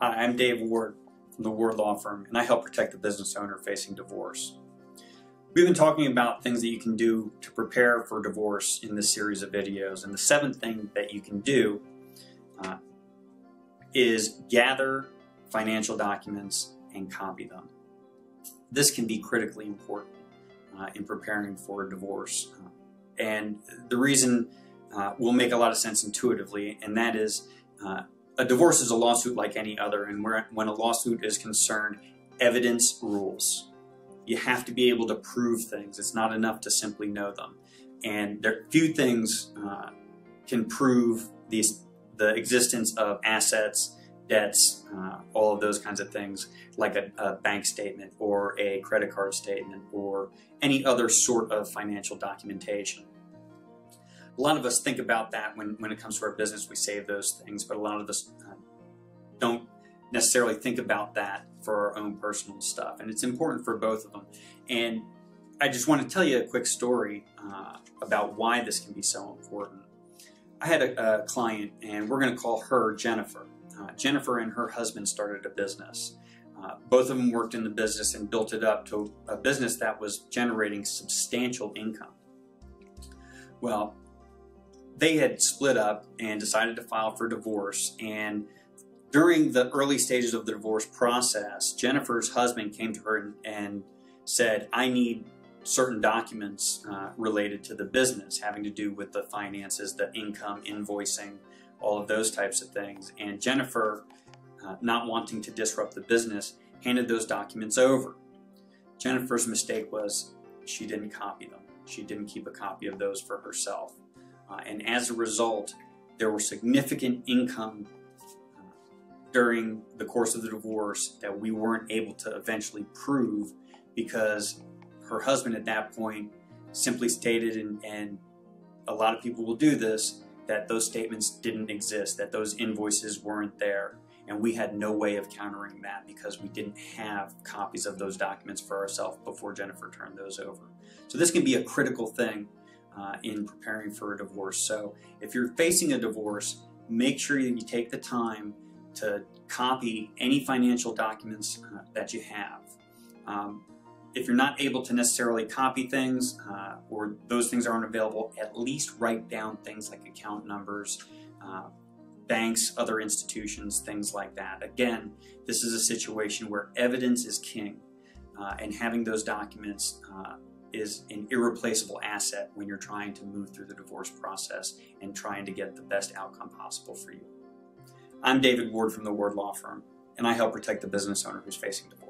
Hi, I'm Dave Ward from the Ward Law Firm, and I help protect the business owner facing divorce. We've been talking about things that you can do to prepare for divorce in this series of videos, and the seventh thing that you can do uh, is gather financial documents and copy them. This can be critically important uh, in preparing for a divorce. Uh, and the reason uh, will make a lot of sense intuitively, and that is uh, a divorce is a lawsuit like any other, and when a lawsuit is concerned, evidence rules. You have to be able to prove things. It's not enough to simply know them. And there are few things uh, can prove these, the existence of assets, debts, uh, all of those kinds of things, like a, a, bank statement or a credit card statement or any other sort of financial documentation a lot of us think about that when, when it comes to our business. We save those things, but a lot of us uh, don't necessarily think about that for our own personal stuff. And it's important for both of them. And I just want to tell you a quick story uh, about why this can be so important. I had a, a client, and we're going to call her Jennifer. Uh, Jennifer and her husband started a business. Uh, both of them worked in the business and built it up to a business that was generating substantial income. Well, they had split up and decided to file for divorce. And during the early stages of the divorce process, Jennifer's husband came to her and, and said, I need certain documents uh, related to the business, having to do with the finances, the income, invoicing, all of those types of things. And Jennifer, uh, not wanting to disrupt the business, handed those documents over. Jennifer's mistake was she didn't copy them. She didn't keep a copy of those for herself. Uh, and as a result, there were significant income uh, during the course of the divorce that we weren't able to eventually prove because her husband at that point simply stated, and, and a lot of people will do this, that those statements didn't exist, that those invoices weren't there. And we had no way of countering that because we didn't have copies of those documents for ourselves before Jennifer turned those over. So this can be a critical thing uh, in preparing for a divorce. So if you're facing a divorce, make sure that you take the time to copy any financial documents uh, that you have. Um, if you're not able to necessarily copy things uh, or those things aren't available, at least write down things like account numbers, uh, banks, other institutions, things like that. Again, this is a situation where evidence is king, uh, and having those documents uh, is an irreplaceable asset when you're trying to move through the divorce process and trying to get the best outcome possible for you. I'm David Ward from the Ward Law Firm, and I help protect the business owner who's facing divorce.